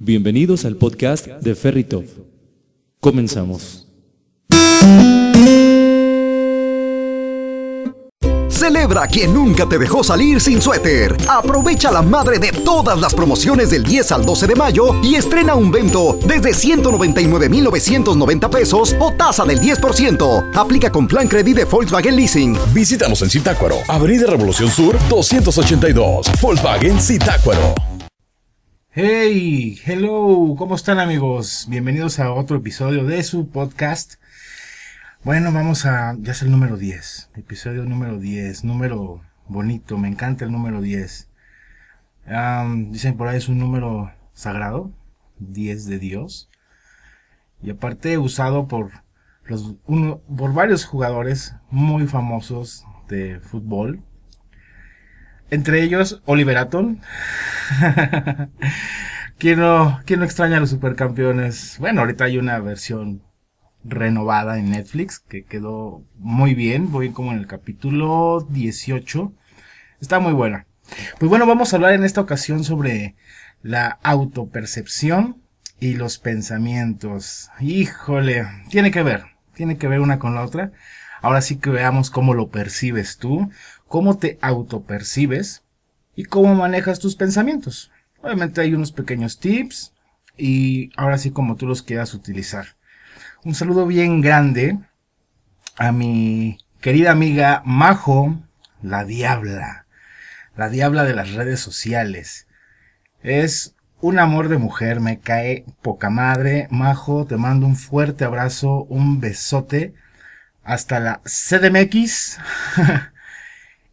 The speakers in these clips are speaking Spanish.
Bienvenidos al podcast de Ferritov. Comenzamos. Celebra a quien nunca te dejó salir sin suéter. Aprovecha la madre de todas las promociones del 10 al 12 de mayo y estrena un vento desde 199,990 pesos o tasa del 10%. Aplica con plan credit de Volkswagen Leasing. Visítanos en Zitácuaro, Avenida Revolución Sur 282, Volkswagen Zitácuaro. Hey, hello, ¿cómo están amigos? Bienvenidos a otro episodio de su podcast. Bueno, vamos a, ya es el número 10, episodio número 10, número bonito, me encanta el número 10. Am, dicen por ahí es un número sagrado, 10 de Dios. Y aparte usado por, los, uno, por varios jugadores muy famosos de fútbol. Entre ellos, Oliver Atom. ¿Quién no, ¿Quién no extraña a los supercampeones? Bueno, ahorita hay una versión renovada en Netflix que quedó muy bien. Voy como en el capítulo 18. Está muy buena. Pues bueno, vamos a hablar en esta ocasión sobre la autopercepción y los pensamientos. Híjole, tiene que ver, tiene que ver una con la otra. Ahora sí que veamos cómo lo percibes tú, cómo te autopercibes y cómo manejas tus pensamientos. Obviamente hay unos pequeños tips y ahora sí como tú los quieras utilizar. Un saludo bien grande a mi querida amiga Majo, la diabla, la diabla de las redes sociales. Es un amor de mujer, me cae poca madre. Majo, te mando un fuerte abrazo, un besote. Hasta la CDMX.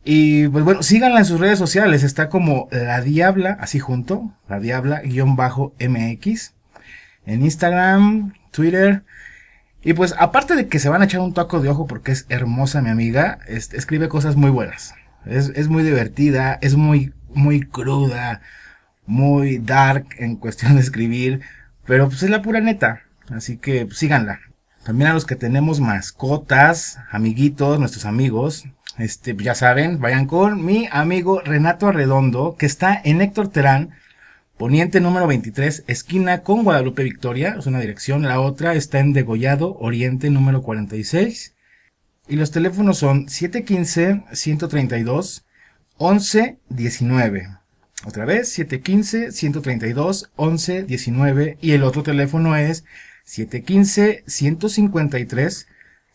y pues bueno, síganla en sus redes sociales. Está como la diabla, así junto, la diabla guion bajo MX. En Instagram, Twitter. Y pues aparte de que se van a echar un taco de ojo porque es hermosa mi amiga, es- escribe cosas muy buenas. Es, es muy divertida, es muy, muy cruda, muy dark en cuestión de escribir, pero pues es la pura neta. Así que síganla. También a los que tenemos mascotas, amiguitos, nuestros amigos, este, ya saben, vayan con mi amigo Renato Arredondo, que está en Héctor Terán, Poniente número 23, esquina con Guadalupe Victoria, es una dirección. La otra está en Degollado, Oriente número 46. Y los teléfonos son 715-132-1119. Otra vez, 715-132-1119. Y el otro teléfono es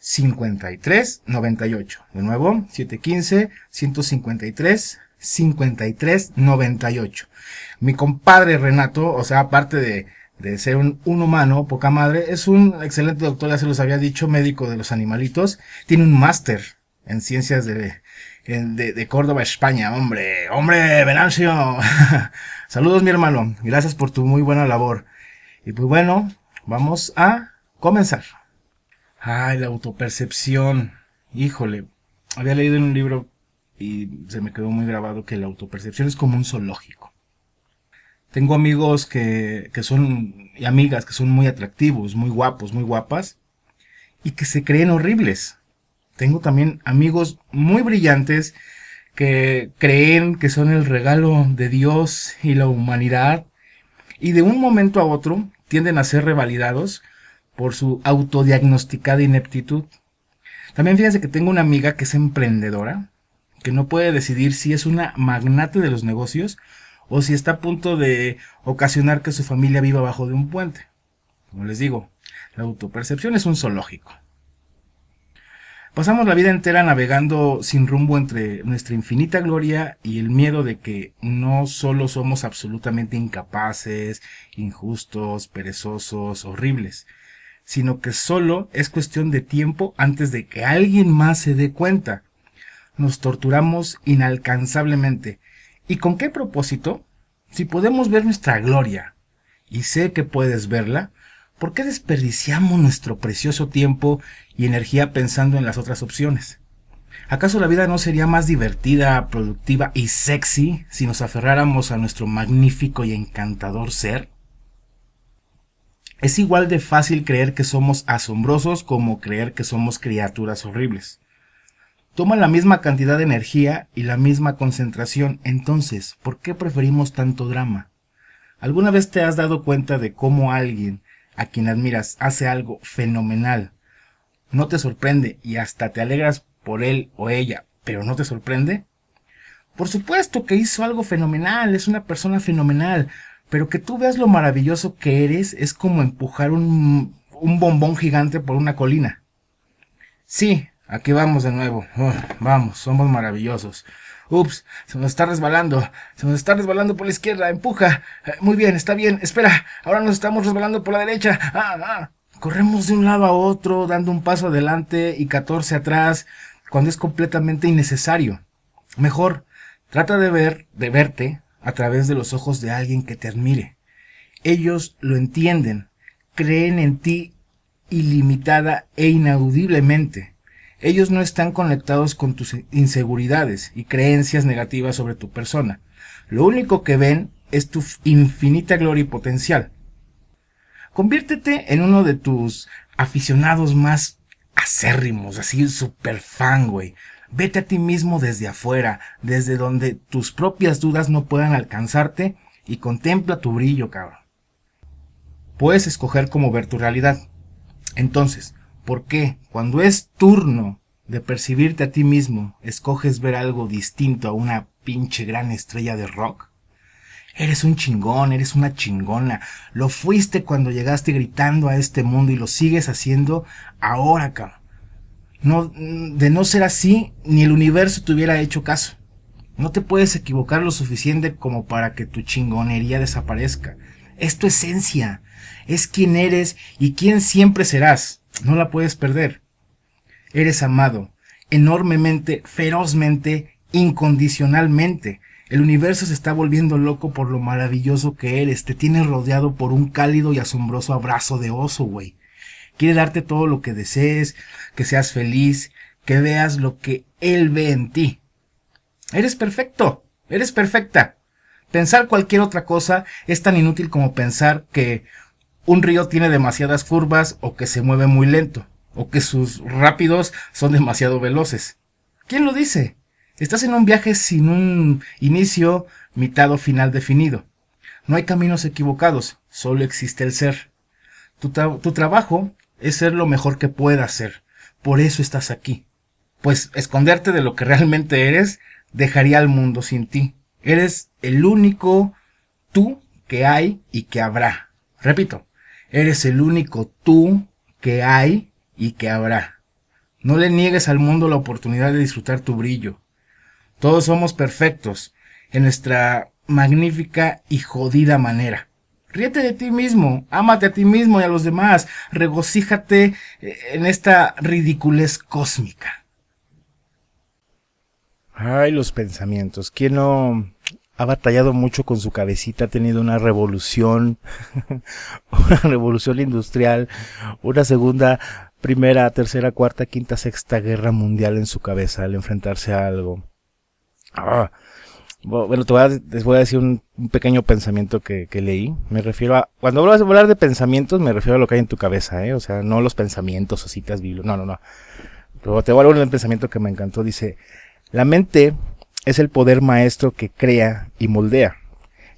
715-153-5398. De nuevo, 715-153-5398. Mi compadre Renato, o sea, aparte de, de ser un, humano, poca madre, es un excelente doctor, ya se los había dicho, médico de los animalitos. Tiene un máster en ciencias de, en- de, de Córdoba, España. Hombre, hombre, Venancio. Saludos, mi hermano. Gracias por tu muy buena labor. Y pues bueno, vamos a comenzar. Ay, la autopercepción. Híjole, había leído en un libro y se me quedó muy grabado que la autopercepción es como un zoológico. Tengo amigos que, que son, y amigas que son muy atractivos, muy guapos, muy guapas, y que se creen horribles. Tengo también amigos muy brillantes que creen que son el regalo de Dios y la humanidad, y de un momento a otro tienden a ser revalidados por su autodiagnosticada ineptitud. También fíjense que tengo una amiga que es emprendedora, que no puede decidir si es una magnate de los negocios o si está a punto de ocasionar que su familia viva bajo de un puente. Como les digo, la autopercepción es un zoológico. Pasamos la vida entera navegando sin rumbo entre nuestra infinita gloria y el miedo de que no solo somos absolutamente incapaces, injustos, perezosos, horribles, sino que solo es cuestión de tiempo antes de que alguien más se dé cuenta. Nos torturamos inalcanzablemente. ¿Y con qué propósito? Si podemos ver nuestra gloria, y sé que puedes verla, ¿por qué desperdiciamos nuestro precioso tiempo y energía pensando en las otras opciones? ¿Acaso la vida no sería más divertida, productiva y sexy si nos aferráramos a nuestro magnífico y encantador ser? Es igual de fácil creer que somos asombrosos como creer que somos criaturas horribles. Toman la misma cantidad de energía y la misma concentración, entonces, ¿por qué preferimos tanto drama? ¿Alguna vez te has dado cuenta de cómo alguien a quien admiras hace algo fenomenal? No te sorprende y hasta te alegras por él o ella, pero no te sorprende? Por supuesto que hizo algo fenomenal, es una persona fenomenal, pero que tú veas lo maravilloso que eres es como empujar un, un bombón gigante por una colina. Sí, aquí vamos de nuevo. vamos, somos maravillosos. Ups, se nos está resbalando. Se nos está resbalando por la izquierda. Empuja. Eh, muy bien, está bien. Espera. Ahora nos estamos resbalando por la derecha. Ah, ah. Corremos de un lado a otro, dando un paso adelante y catorce atrás, cuando es completamente innecesario. Mejor, trata de ver, de verte a través de los ojos de alguien que te admire. Ellos lo entienden, creen en ti ilimitada e inaudiblemente. Ellos no están conectados con tus inseguridades y creencias negativas sobre tu persona. Lo único que ven es tu infinita gloria y potencial. Conviértete en uno de tus aficionados más acérrimos, así super fan, güey. Vete a ti mismo desde afuera, desde donde tus propias dudas no puedan alcanzarte y contempla tu brillo, cabrón. Puedes escoger cómo ver tu realidad. Entonces, ¿Por qué? Cuando es turno de percibirte a ti mismo, escoges ver algo distinto a una pinche gran estrella de rock. Eres un chingón, eres una chingona. Lo fuiste cuando llegaste gritando a este mundo y lo sigues haciendo ahora, cabrón. No, de no ser así, ni el universo te hubiera hecho caso. No te puedes equivocar lo suficiente como para que tu chingonería desaparezca. Es tu esencia, es quien eres y quien siempre serás. No la puedes perder. Eres amado, enormemente, ferozmente, incondicionalmente. El universo se está volviendo loco por lo maravilloso que eres. Te tiene rodeado por un cálido y asombroso abrazo de oso, güey. Quiere darte todo lo que desees, que seas feliz, que veas lo que Él ve en ti. Eres perfecto, eres perfecta. Pensar cualquier otra cosa es tan inútil como pensar que un río tiene demasiadas curvas o que se mueve muy lento, o que sus rápidos son demasiado veloces. ¿Quién lo dice? Estás en un viaje sin un inicio, mitad o final definido. No hay caminos equivocados, solo existe el ser. Tu, tu trabajo es ser lo mejor que puedas ser. Por eso estás aquí. Pues esconderte de lo que realmente eres dejaría al mundo sin ti. Eres el único tú que hay y que habrá. Repito, Eres el único tú que hay y que habrá. No le niegues al mundo la oportunidad de disfrutar tu brillo. Todos somos perfectos en nuestra magnífica y jodida manera. Ríete de ti mismo, ámate a ti mismo y a los demás, regocíjate eh, en esta ridiculez cósmica. Ay, los pensamientos. ¿Quién no ha batallado mucho con su cabecita, ha tenido una revolución, una revolución industrial, una segunda, primera, tercera, cuarta, quinta, sexta guerra mundial en su cabeza al enfrentarse a algo. Ah, bueno, te voy a, decir un, pequeño pensamiento que, leí. Me refiero a, cuando hablas de hablar de pensamientos, me refiero a lo que hay en tu cabeza, ¿eh? O sea, no los pensamientos o citas bíblicas, no, no, no. Pero te voy a hablar un pensamiento que me encantó. Dice, la mente es el poder maestro que crea y moldea,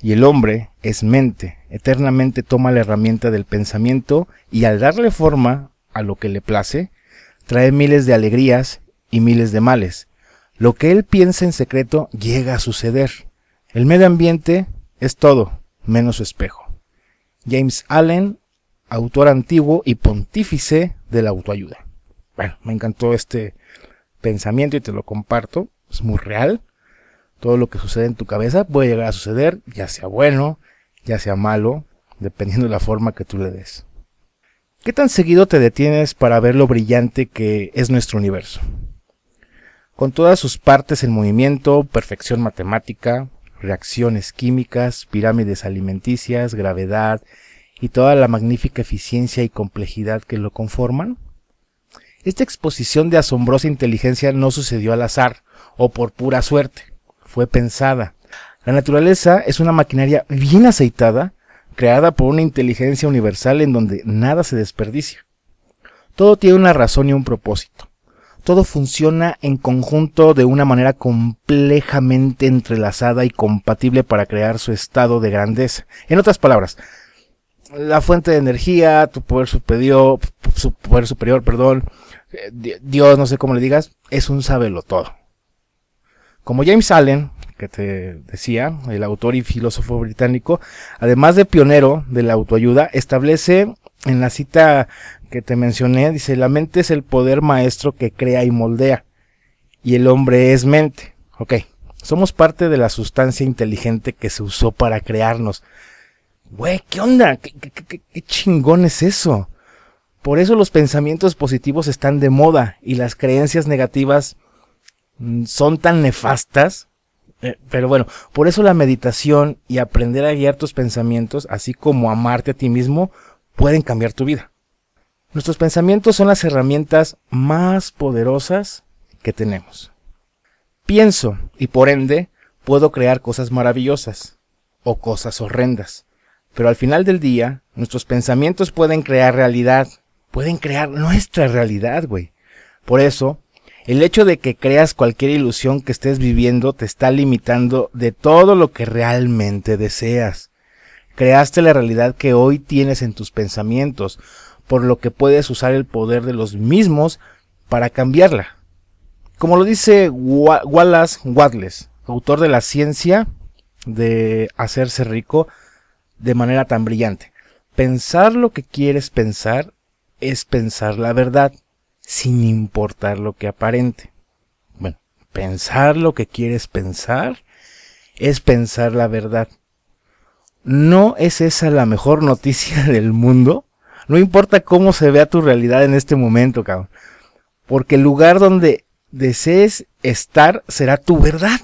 y el hombre es mente, eternamente toma la herramienta del pensamiento y al darle forma a lo que le place, trae miles de alegrías y miles de males. Lo que él piensa en secreto llega a suceder. El medio ambiente es todo, menos su espejo. James Allen, autor antiguo y pontífice de la autoayuda. Bueno, me encantó este pensamiento y te lo comparto. Es muy real todo lo que sucede en tu cabeza puede llegar a suceder, ya sea bueno, ya sea malo, dependiendo de la forma que tú le des. ¿Qué tan seguido te detienes para ver lo brillante que es nuestro universo? Con todas sus partes en movimiento, perfección matemática, reacciones químicas, pirámides alimenticias, gravedad y toda la magnífica eficiencia y complejidad que lo conforman? Esta exposición de asombrosa inteligencia no sucedió al azar o por pura suerte fue pensada. La naturaleza es una maquinaria bien aceitada, creada por una inteligencia universal en donde nada se desperdicia. Todo tiene una razón y un propósito. Todo funciona en conjunto de una manera complejamente entrelazada y compatible para crear su estado de grandeza. En otras palabras, la fuente de energía, tu poder superior, su poder superior, perdón, eh, Dios, no sé cómo le digas, es un sabelo todo. Como James Allen, que te decía, el autor y filósofo británico, además de pionero de la autoayuda, establece en la cita que te mencioné, dice, la mente es el poder maestro que crea y moldea, y el hombre es mente. Ok, somos parte de la sustancia inteligente que se usó para crearnos. Güey, ¿qué onda? ¿Qué, qué chingón es eso? Por eso los pensamientos positivos están de moda y las creencias negativas mm, son tan nefastas eh, pero bueno, por eso la meditación y aprender a guiar tus pensamientos, así como amarte a ti mismo, pueden cambiar tu vida. Nuestros pensamientos son las herramientas más poderosas que tenemos. Pienso y por ende puedo crear cosas maravillosas o cosas horrendas. Pero al final del día, nuestros pensamientos pueden crear realidad, pueden crear nuestra realidad, güey. Por eso, el hecho de que creas cualquier ilusión que estés viviendo te está limitando de todo lo que realmente deseas. Creaste la realidad que hoy tienes en tus pensamientos, por lo que puedes usar el poder de los mismos para cambiarla. Como lo dice Wallace Wattles, autor de la ciencia de hacerse rico de manera tan brillante. Pensar lo que quieres pensar es pensar la verdad sin importar lo que aparente. Bueno, pensar lo que quieres pensar es pensar la verdad. ¿No es esa la mejor noticia del mundo? No importa cómo se vea tu realidad en este momento, cabrón. Porque el lugar donde desees estar será tu verdad.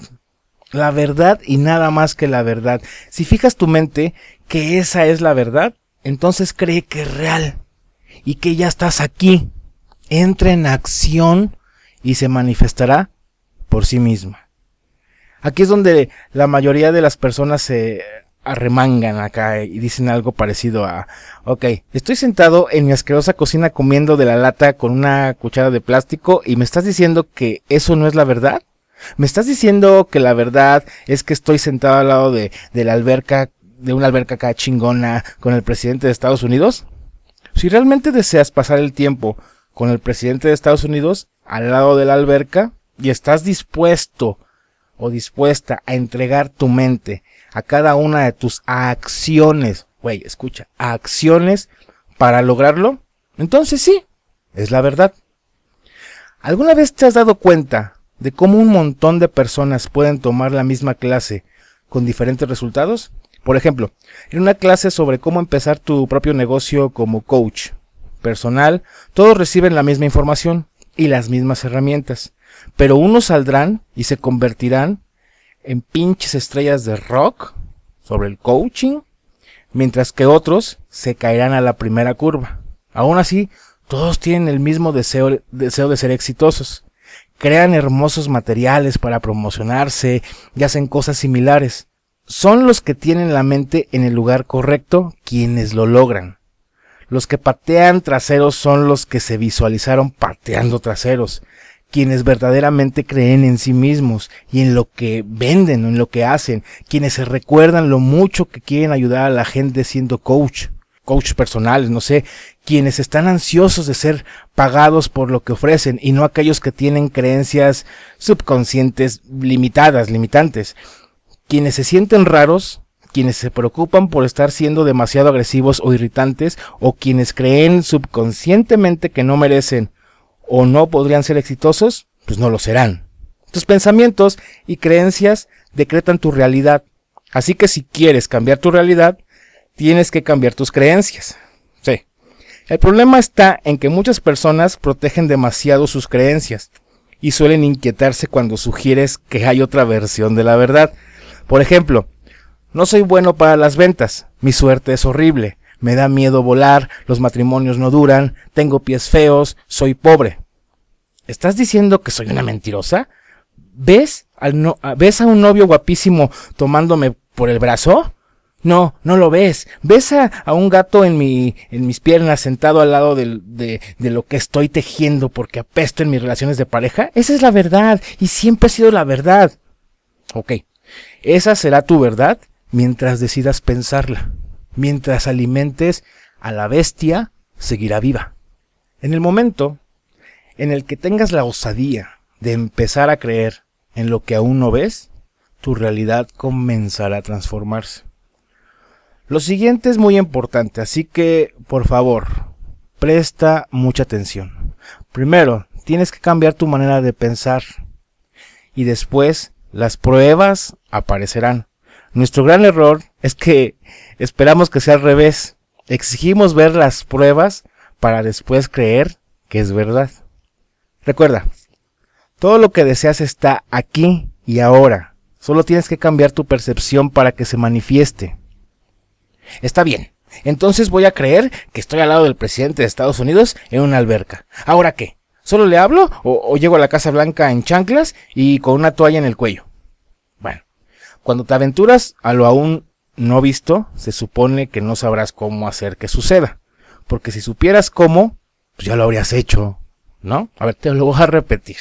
La verdad y nada más que la verdad. Si fijas tu mente que esa es la verdad, entonces cree que es real y que ya estás aquí entra en acción y se manifestará por sí misma. Aquí es donde la mayoría de las personas se arremangan acá y dicen algo parecido a, ok, estoy sentado en mi asquerosa cocina comiendo de la lata con una cuchara de plástico y me estás diciendo que eso no es la verdad. ¿Me estás diciendo que la verdad es que estoy sentado al lado de, de la alberca, de una alberca acá chingona con el presidente de Estados Unidos? Si realmente deseas pasar el tiempo con el presidente de Estados Unidos al lado de la alberca y estás dispuesto o dispuesta a entregar tu mente a cada una de tus acciones, güey, escucha, acciones para lograrlo, entonces sí, es la verdad. ¿Alguna vez te has dado cuenta de cómo un montón de personas pueden tomar la misma clase con diferentes resultados? Por ejemplo, en una clase sobre cómo empezar tu propio negocio como coach, personal, todos reciben la misma información y las mismas herramientas, pero unos saldrán y se convertirán en pinches estrellas de rock sobre el coaching, mientras que otros se caerán a la primera curva. Aún así, todos tienen el mismo deseo, deseo de ser exitosos. Crean hermosos materiales para promocionarse y hacen cosas similares. Son los que tienen la mente en el lugar correcto quienes lo logran. Los que patean traseros son los que se visualizaron pateando traseros, quienes verdaderamente creen en sí mismos y en lo que venden o en lo que hacen, quienes se recuerdan lo mucho que quieren ayudar a la gente siendo coach, coach personales, no sé, quienes están ansiosos de ser pagados por lo que ofrecen y no aquellos que tienen creencias subconscientes limitadas, limitantes, quienes se sienten raros quienes se preocupan por estar siendo demasiado agresivos o irritantes o quienes creen subconscientemente que no merecen o no podrían ser exitosos, pues no lo serán. Tus pensamientos y creencias decretan tu realidad. Así que si quieres cambiar tu realidad, tienes que cambiar tus creencias. Sí. El problema está en que muchas personas protegen demasiado sus creencias y suelen inquietarse cuando sugieres que hay otra versión de la verdad. Por ejemplo, no soy bueno para las ventas, mi suerte es horrible, me da miedo volar, los matrimonios no duran, tengo pies feos, soy pobre. ¿Estás diciendo que soy una mentirosa? ¿Ves, al no, ¿Ves a un novio guapísimo tomándome por el brazo? No, no lo ves. ¿Ves a, a un gato en, mi, en mis piernas sentado al lado de, de lo que estoy tejiendo porque apesto en mis relaciones de pareja? Esa es la verdad y siempre ha sido la verdad. Ok, esa será tu verdad mientras decidas pensarla. Mientras alimentes a la bestia, seguirá viva. En el momento en el que tengas la osadía de empezar a creer en lo que aún no ves, tu realidad comenzará a transformarse. Lo siguiente es muy importante, así que, por favor, presta mucha atención. Primero, tienes que cambiar tu manera de pensar y después las pruebas aparecerán. Nuestro gran error es que esperamos que sea al revés. Exigimos ver las pruebas para después creer que es verdad. Recuerda, todo lo que deseas está aquí y ahora. Solo tienes que cambiar tu percepción para que se manifieste. Está bien. Entonces voy a creer que estoy al lado del presidente de Estados Unidos en una alberca. ¿Ahora qué? ¿Solo le hablo o, llego a la Casa Blanca en chanclas y con una toalla en el cuello? Bueno, cuando te aventuras a lo aún no visto, se supone que no sabrás cómo hacer que suceda. Porque si supieras cómo, pues ya lo habrías hecho, ¿no? A ver, te lo voy a repetir.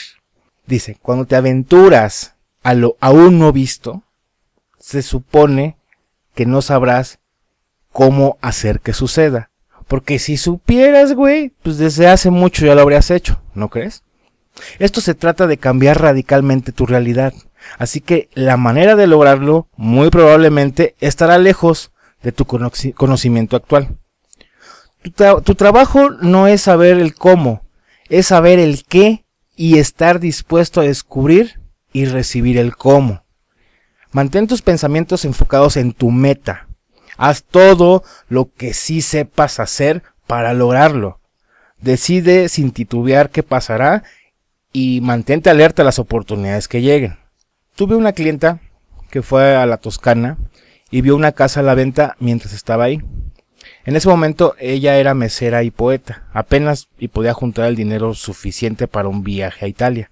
Dice, cuando te aventuras a lo aún no visto, se supone que no sabrás cómo hacer que suceda. Porque si supieras, güey, pues desde hace mucho ya lo habrías hecho, ¿no crees? Esto se trata de cambiar radicalmente tu realidad. Así que la manera de lograrlo muy probablemente estará lejos de tu conoci- conocimiento actual. Tu trabajo no es saber el cómo, es saber el qué y estar dispuesto a descubrir y recibir el cómo. Mantén tus pensamientos enfocados en tu meta. Haz todo lo que sí sepas hacer para lograrlo. Decide sin titubear qué pasará y mantente alerta a las oportunidades que lleguen. Tuve una clienta que fue a la Toscana y vio una casa a la venta mientras estaba ahí. En ese momento ella era mesera y poeta, apenas y podía juntar el dinero suficiente para un viaje a Italia.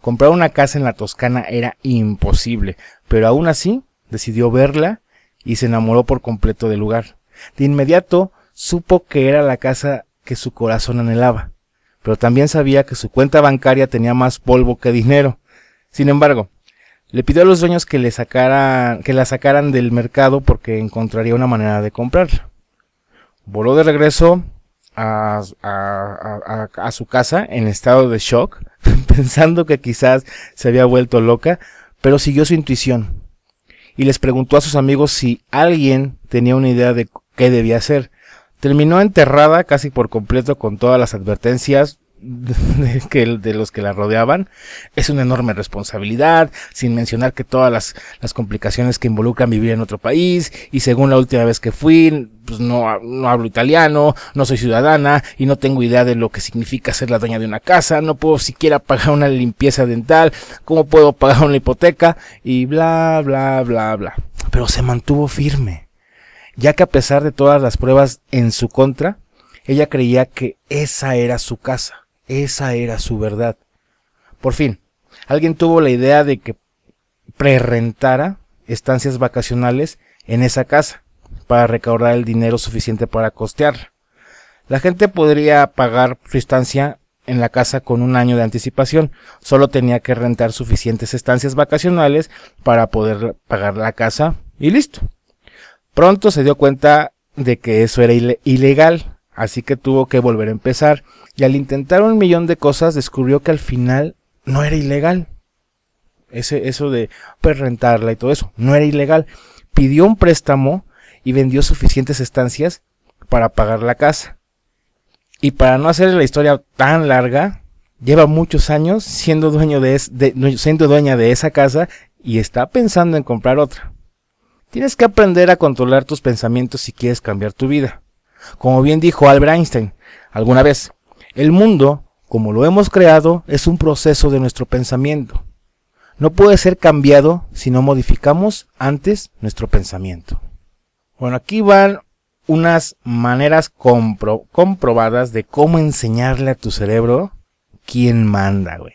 Comprar una casa en la Toscana era imposible, pero aún así decidió verla y se enamoró por completo del lugar. De inmediato supo que era la casa que su corazón anhelaba, pero también sabía que su cuenta bancaria tenía más polvo que dinero. Sin embargo, le pidió a los dueños que le sacaran, que la sacaran del mercado porque encontraría una manera de comprarla. Voló de regreso a, a- su casa en estado de shock, pensando que quizás se había vuelto loca, pero siguió su intuición y les preguntó a sus amigos si alguien tenía una idea de qué debía hacer. Terminó enterrada casi por completo con todas las advertencias de, que, de los que la rodeaban. Es una enorme responsabilidad, sin mencionar que todas las, las complicaciones que involucran vivir en otro país, y según la última vez que fui, pues no, no hablo italiano, no soy ciudadana, y no tengo idea de lo que significa ser la dueña de una casa, no puedo siquiera pagar una limpieza dental, cómo puedo pagar una hipoteca, y bla, bla, bla, bla. Pero se mantuvo firme, ya que a pesar de todas las pruebas en su contra, ella creía que esa era su casa. Esa era su verdad. Por fin, alguien tuvo la idea de que prerrentara estancias vacacionales en esa casa para recaudar el dinero suficiente para costearla. La gente podría pagar su estancia en la casa con un año de anticipación, solo tenía que rentar suficientes estancias vacacionales para poder pagar la casa y listo. Pronto se dio cuenta de que eso era ile- ilegal, así que tuvo que volver a empezar y al intentar un millón de cosas descubrió que al final no era ilegal. Ese, eso de rentarla y todo eso, no era ilegal. Pidió un préstamo y vendió suficientes estancias para pagar la casa. Y para no hacer la historia tan larga, lleva muchos años siendo dueño de, es- de- siendo dueña de esa casa y está pensando en comprar otra. Tienes que aprender a controlar tus pensamientos si quieres cambiar tu vida. Como bien dijo Albert Einstein alguna vez, el mundo, como lo hemos creado, es un proceso de nuestro pensamiento. No puede ser cambiado si no modificamos antes nuestro pensamiento. Bueno, aquí van unas maneras compro- comprobadas de cómo enseñarle a tu cerebro quién manda, güey.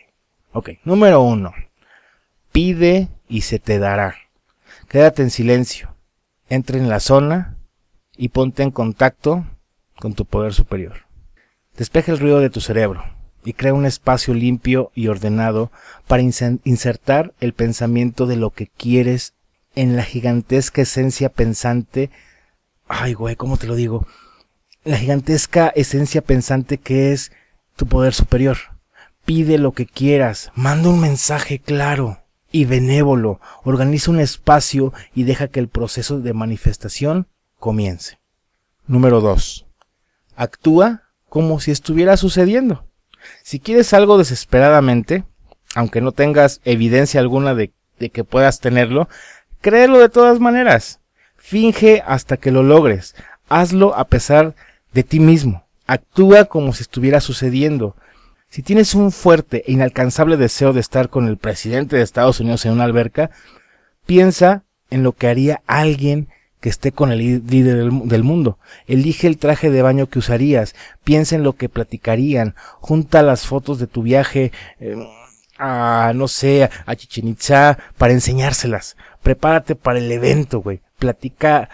Ok, número uno. Pide y se te dará. Quédate en silencio. entra en la zona y ponte en contacto con tu poder superior. Despeja el ruido de tu cerebro y crea un espacio limpio y ordenado para insertar el pensamiento de lo que quieres en la gigantesca esencia pensante. Ay, güey, ¿cómo te lo digo? La gigantesca esencia pensante que es tu poder superior. Pide lo que quieras, manda un mensaje claro y benévolo, organiza un espacio y deja que el proceso de manifestación comience. Número 2. Actúa como si estuviera sucediendo. Si quieres algo desesperadamente, aunque no tengas evidencia alguna de, de que puedas tenerlo, créelo de todas maneras. Finge hasta que lo logres. Hazlo a pesar de ti mismo. Actúa como si estuviera sucediendo. Si tienes un fuerte e inalcanzable deseo de estar con el presidente de Estados Unidos en una alberca, piensa en lo que haría alguien que esté con el líder del, mundo. Elige el traje de baño que usarías, piensa en lo que platicarían, junta las fotos de tu viaje em, a, no sé, a Chichen Itza para enseñárselas. Prepárate para el evento, güey. Platica,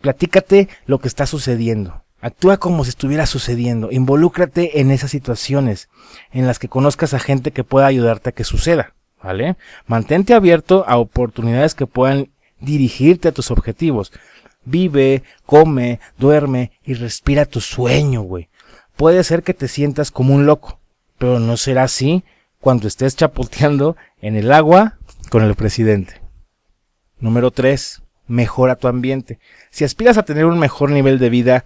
platícate lo que está sucediendo. Actúa como si estuviera sucediendo. Involúcrate en esas situaciones en las que conozcas a gente que pueda ayudarte a que suceda. ¿Vale? Mantente abierto a oportunidades que puedan dirigirte a tus objetivos. Vive, come, duerme y respira tu sueño, güey. Puede ser que te sientas como un loco, pero no será así cuando estés chapoteando en el agua con el presidente. Número 3. Mejora tu ambiente. Si aspiras a tener un mejor nivel de vida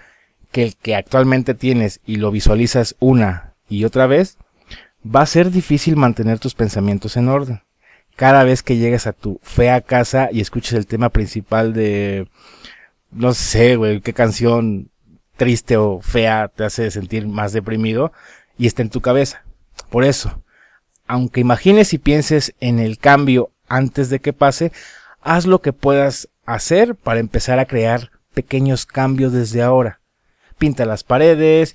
que el que actualmente tienes y lo visualizas una y otra vez, va a ser difícil mantener tus pensamientos en orden cada vez que llegues a tu fea casa y escuches el tema principal de, no sé, güey, qué canción triste o fea te hace sentir más deprimido y está en tu cabeza. Por eso, aunque imagines y pienses en el cambio antes de que pase, haz lo que puedas hacer para empezar a crear pequeños cambios desde ahora. Pinta las paredes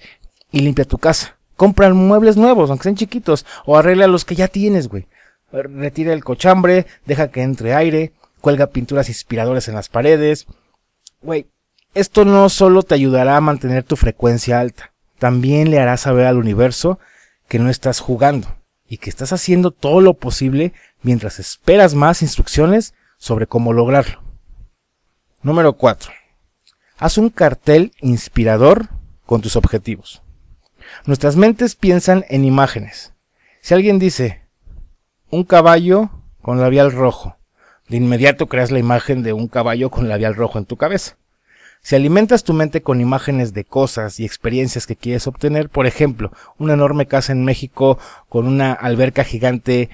y limpia tu casa. Compra muebles nuevos, aunque sean chiquitos, o arregla los que ya tienes, güey retira el cochambre, deja que entre aire, cuelga pinturas inspiradoras en las paredes. Güey, esto no solo te ayudará a mantener tu frecuencia alta, también le hará saber al universo que no estás jugando y que estás haciendo todo lo posible mientras esperas más instrucciones sobre cómo lograrlo. Número 4. Haz un cartel inspirador con tus objetivos. Nuestras mentes piensan en imágenes. Si alguien dice, un caballo con labial rojo. De inmediato creas la imagen de un caballo con labial rojo en tu cabeza. Si alimentas tu mente con imágenes de cosas y experiencias que quieres obtener, por ejemplo, una enorme casa en México con una alberca gigante,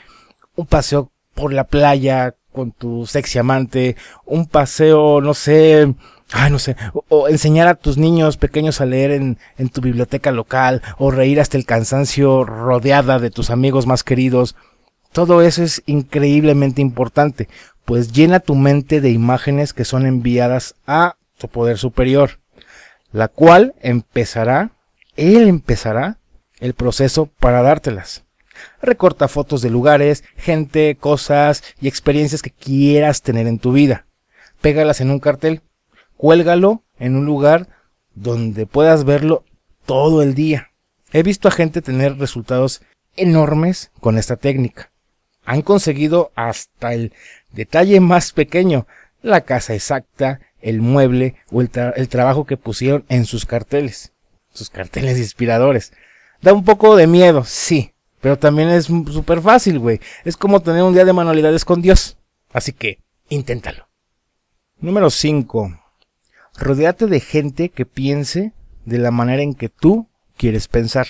un paseo por la playa con tu sexy amante, un paseo, no sé, ay, no sé, o, enseñar a tus niños pequeños a leer en, en tu biblioteca local, o reír hasta el cansancio rodeada de tus amigos más queridos, todo eso es increíblemente importante, pues llena tu mente de imágenes que son enviadas a tu poder superior, la cual empezará, él empezará el proceso para dártelas. Recorta fotos de lugares, gente, cosas y experiencias que quieras tener en tu vida. Pégalas en un cartel, cuélgalo en un lugar donde puedas verlo todo el día. He visto a gente tener resultados enormes con esta técnica han conseguido hasta el detalle más pequeño, la casa exacta, el mueble o el, trabajo que pusieron en sus carteles, sus carteles inspiradores. Da un poco de miedo, sí, pero también es súper fácil, güey. Es como tener un día de manualidades con Dios. Así que, inténtalo. Número 5. Rodéate de gente que piense de la manera en que tú quieres pensar.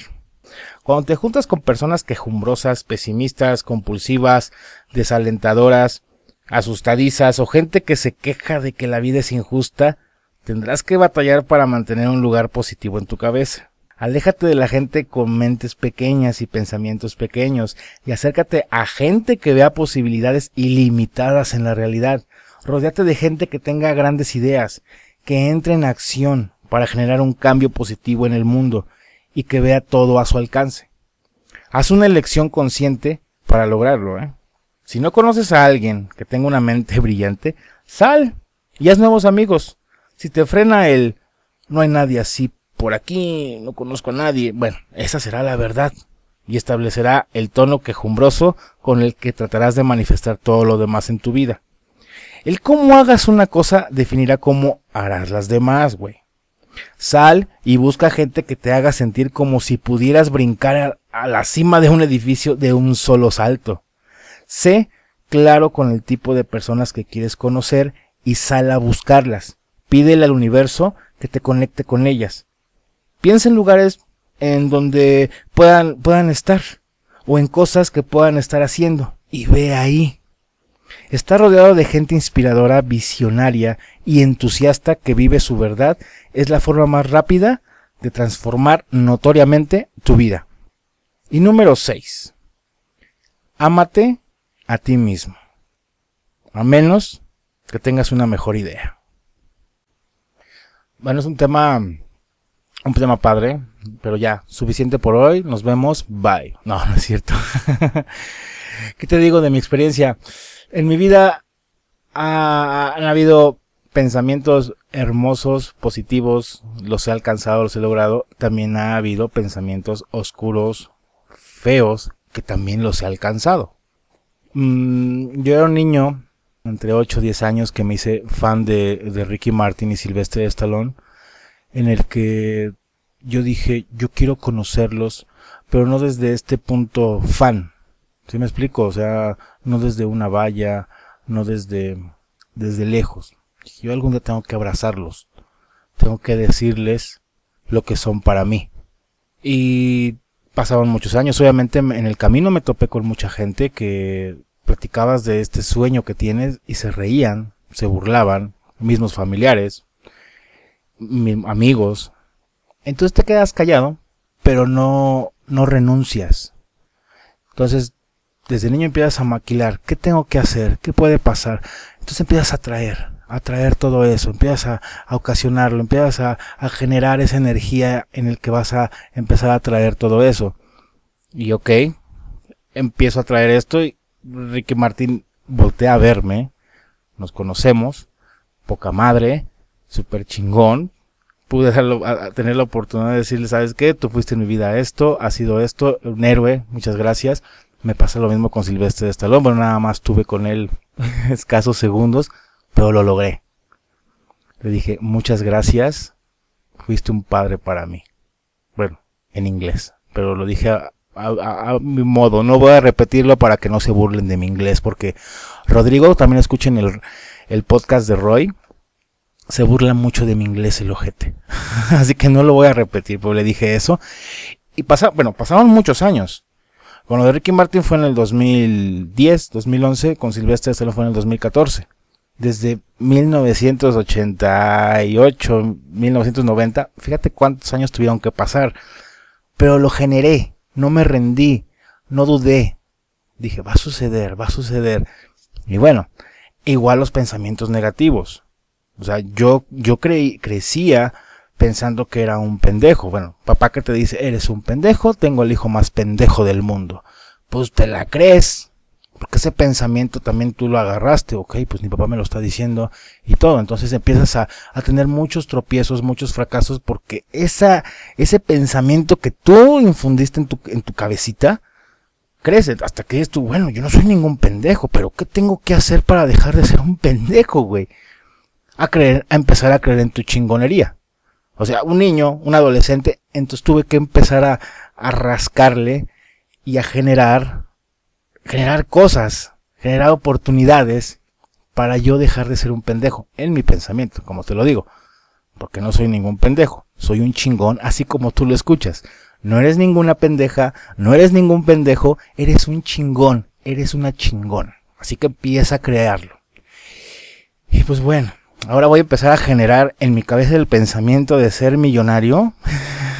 Cuando te juntas con personas quejumbrosas, pesimistas, compulsivas, desalentadoras, asustadizas o gente que se queja de que la vida es injusta, tendrás que batallar para mantener un lugar positivo en tu cabeza. Aléjate de la gente con mentes pequeñas y pensamientos pequeños y acércate a gente que vea posibilidades ilimitadas en la realidad. Rodéate de gente que tenga grandes ideas, que entre en acción para generar un cambio positivo en el mundo y que vea todo a su alcance. Haz una elección consciente para lograrlo. ¿eh? Si no conoces a alguien que tenga una mente brillante, sal, Y haz nuevos amigos. Si te frena el no hay nadie así por aquí, no conozco a nadie, bueno, esa será la verdad y establecerá el tono quejumbroso con el que tratarás de manifestar todo lo demás en tu vida. El cómo hagas una cosa definirá cómo harás las demás, güey. Sal y busca gente que te haga sentir como si pudieras brincar a, la cima de un edificio de un solo salto. Sé claro con el tipo de personas que quieres conocer y sal a buscarlas. Pídele al universo que te conecte con ellas. Piensa en lugares en donde puedan, puedan estar o en cosas que puedan estar haciendo y ve ahí. Está rodeado de gente inspiradora, visionaria y entusiasta que vive su verdad es la forma más rápida de transformar notoriamente tu vida. Y número 6. Ámate a ti mismo. A menos que tengas una mejor idea. Bueno, es un tema, un tema padre, pero ya, suficiente por hoy. Nos vemos. Bye. No, no es cierto. ¿Qué te digo de mi experiencia? En mi vida han habido pensamientos hermosos, positivos, los he alcanzado, los he logrado. También ha habido pensamientos oscuros, feos, que también los he alcanzado. Mm, yo era un niño, entre 8 y 10 años, que me hice fan de, de Ricky Martin y Silvestre Stallone, en el que yo dije, yo quiero conocerlos, pero no desde este punto fan. ¿Sí me explico? O sea, no desde una valla, no desde, desde lejos. Yo algún día tengo que abrazarlos. Tengo que decirles lo que son para mí. Y pasaban muchos años. Obviamente en el camino me topé con mucha gente que platicabas de este sueño que tienes y se reían, se burlaban, mismos familiares, amigos. Entonces te quedas callado, pero no, no renuncias. Entonces desde niño empiezas a maquilar, ¿qué tengo que hacer? ¿Qué puede pasar? Entonces empiezas a traer, a traer todo eso, empiezas a, ocasionarlo, empiezas a, generar esa energía en el que vas a empezar a traer todo eso. Y ok, empiezo a traer esto y Ricky Martín voltea a verme, nos conocemos, poca madre, super chingón, pude tener la oportunidad de decirle, ¿sabes qué? Tú fuiste en mi vida esto, ha sido esto, un héroe, muchas gracias. Me pasa lo mismo con Silvestre de Stallone, bueno, nada más tuve con él escasos segundos, pero lo logré. Le dije, muchas gracias, fuiste un padre para mí. Bueno, en inglés, pero lo dije a, mi modo, no voy a repetirlo para que no se burlen de mi inglés, porque Rodrigo, también escuchen el, el podcast de Roy, se burla mucho de mi inglés el ojete. Así que no lo voy a repetir, pero le dije eso. Y bueno, pasaron muchos años. Con lo de Ricky Martin fue en el 2010, 2011, con Silvestre Stallone fue en el 2014. Desde 1988, 1990, fíjate cuántos años tuvieron que pasar. Pero lo generé, no me rendí, no dudé. Dije, va a suceder, va a suceder. Y bueno, igual los pensamientos negativos. O sea, yo, yo creí, crecía pensando que era un pendejo. Bueno, papá que te dice, eres un pendejo, tengo el hijo más pendejo del mundo. Pues te la crees. Porque ese pensamiento también tú lo agarraste, ok, pues mi papá me lo está diciendo y todo. Entonces empiezas a, a tener muchos tropiezos, muchos fracasos, porque esa, ese pensamiento que tú infundiste en tu, en tu cabecita, crece hasta que dices tú, bueno, yo no soy ningún pendejo, pero ¿qué tengo que hacer para dejar de ser un pendejo, güey? A creer, a empezar a creer en tu chingonería. O sea, un niño, un adolescente, entonces tuve que empezar a, rascarle y a generar, generar cosas, generar oportunidades para yo dejar de ser un pendejo, en mi pensamiento, como te lo digo. Porque no soy ningún pendejo, soy un chingón, así como tú lo escuchas. No eres ninguna pendeja, no eres ningún pendejo, eres un chingón, eres una chingón. Así que empieza a crearlo. Y pues bueno, ahora voy a empezar a generar en mi cabeza el pensamiento de ser millonario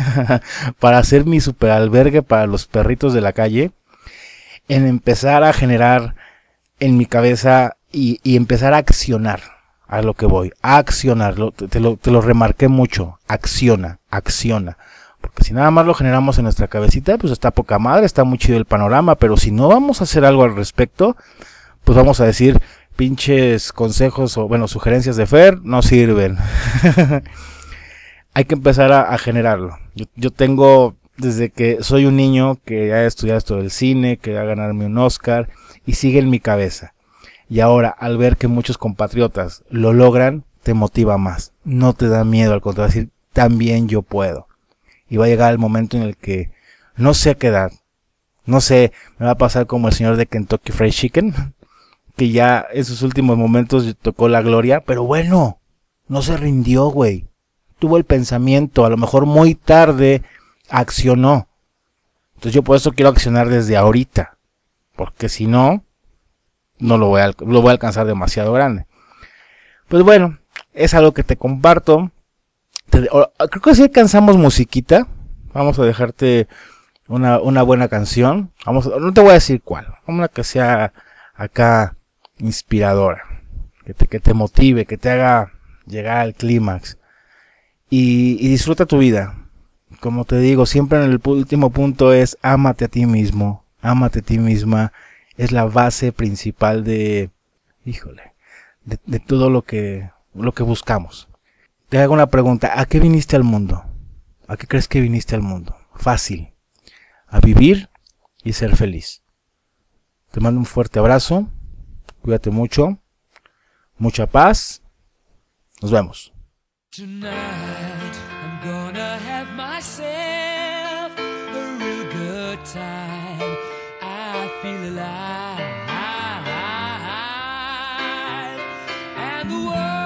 para hacer mi super albergue para los perritos de la calle, en empezar a generar en mi cabeza y, empezar a accionar a lo que voy, a accionarlo, te, lo, te lo remarqué mucho, acciona, acciona. Porque si nada más lo generamos en nuestra cabecita, pues está poca madre, está muy chido el panorama, pero si no vamos a hacer algo al respecto, pues vamos a decir, pinches consejos o, bueno, sugerencias de Fer no sirven. Hay que empezar a, generarlo. Yo, tengo, desde que soy un niño que ha estudiado esto del cine, que va a ganarme un Oscar, y sigue en mi cabeza. Y ahora, al ver que muchos compatriotas lo logran, te motiva más. No te da miedo, al contrario, decir, también yo puedo. Y va a llegar el momento en el que no sé a qué edad, no sé, me va a pasar como el señor de Kentucky Fried Chicken, que ya en sus últimos momentos tocó la gloria, pero bueno, no se rindió, güey. Tuvo el pensamiento, a lo mejor muy tarde accionó. Entonces yo por eso quiero accionar desde ahorita, porque si no, no lo voy a, lo voy a alcanzar demasiado grande. Pues bueno, es algo que te comparto. creo que si alcanzamos musiquita. Vamos a dejarte una, una buena canción. Vamos, no te voy a decir cuál. Una que sea acá inspiradora. Que te, que te motive, que te haga llegar al clímax. Y, disfruta tu vida. Como te digo, siempre en el último punto es ámate a ti mismo. Ámate a ti misma. Es la base principal de, híjole, de, de todo lo que, lo que buscamos. Te hago una pregunta. ¿A qué viniste al mundo? ¿A qué crees que viniste al mundo? Fácil a vivir y ser feliz. Te mando un fuerte abrazo, cuídate mucho, mucha paz, nos vemos. star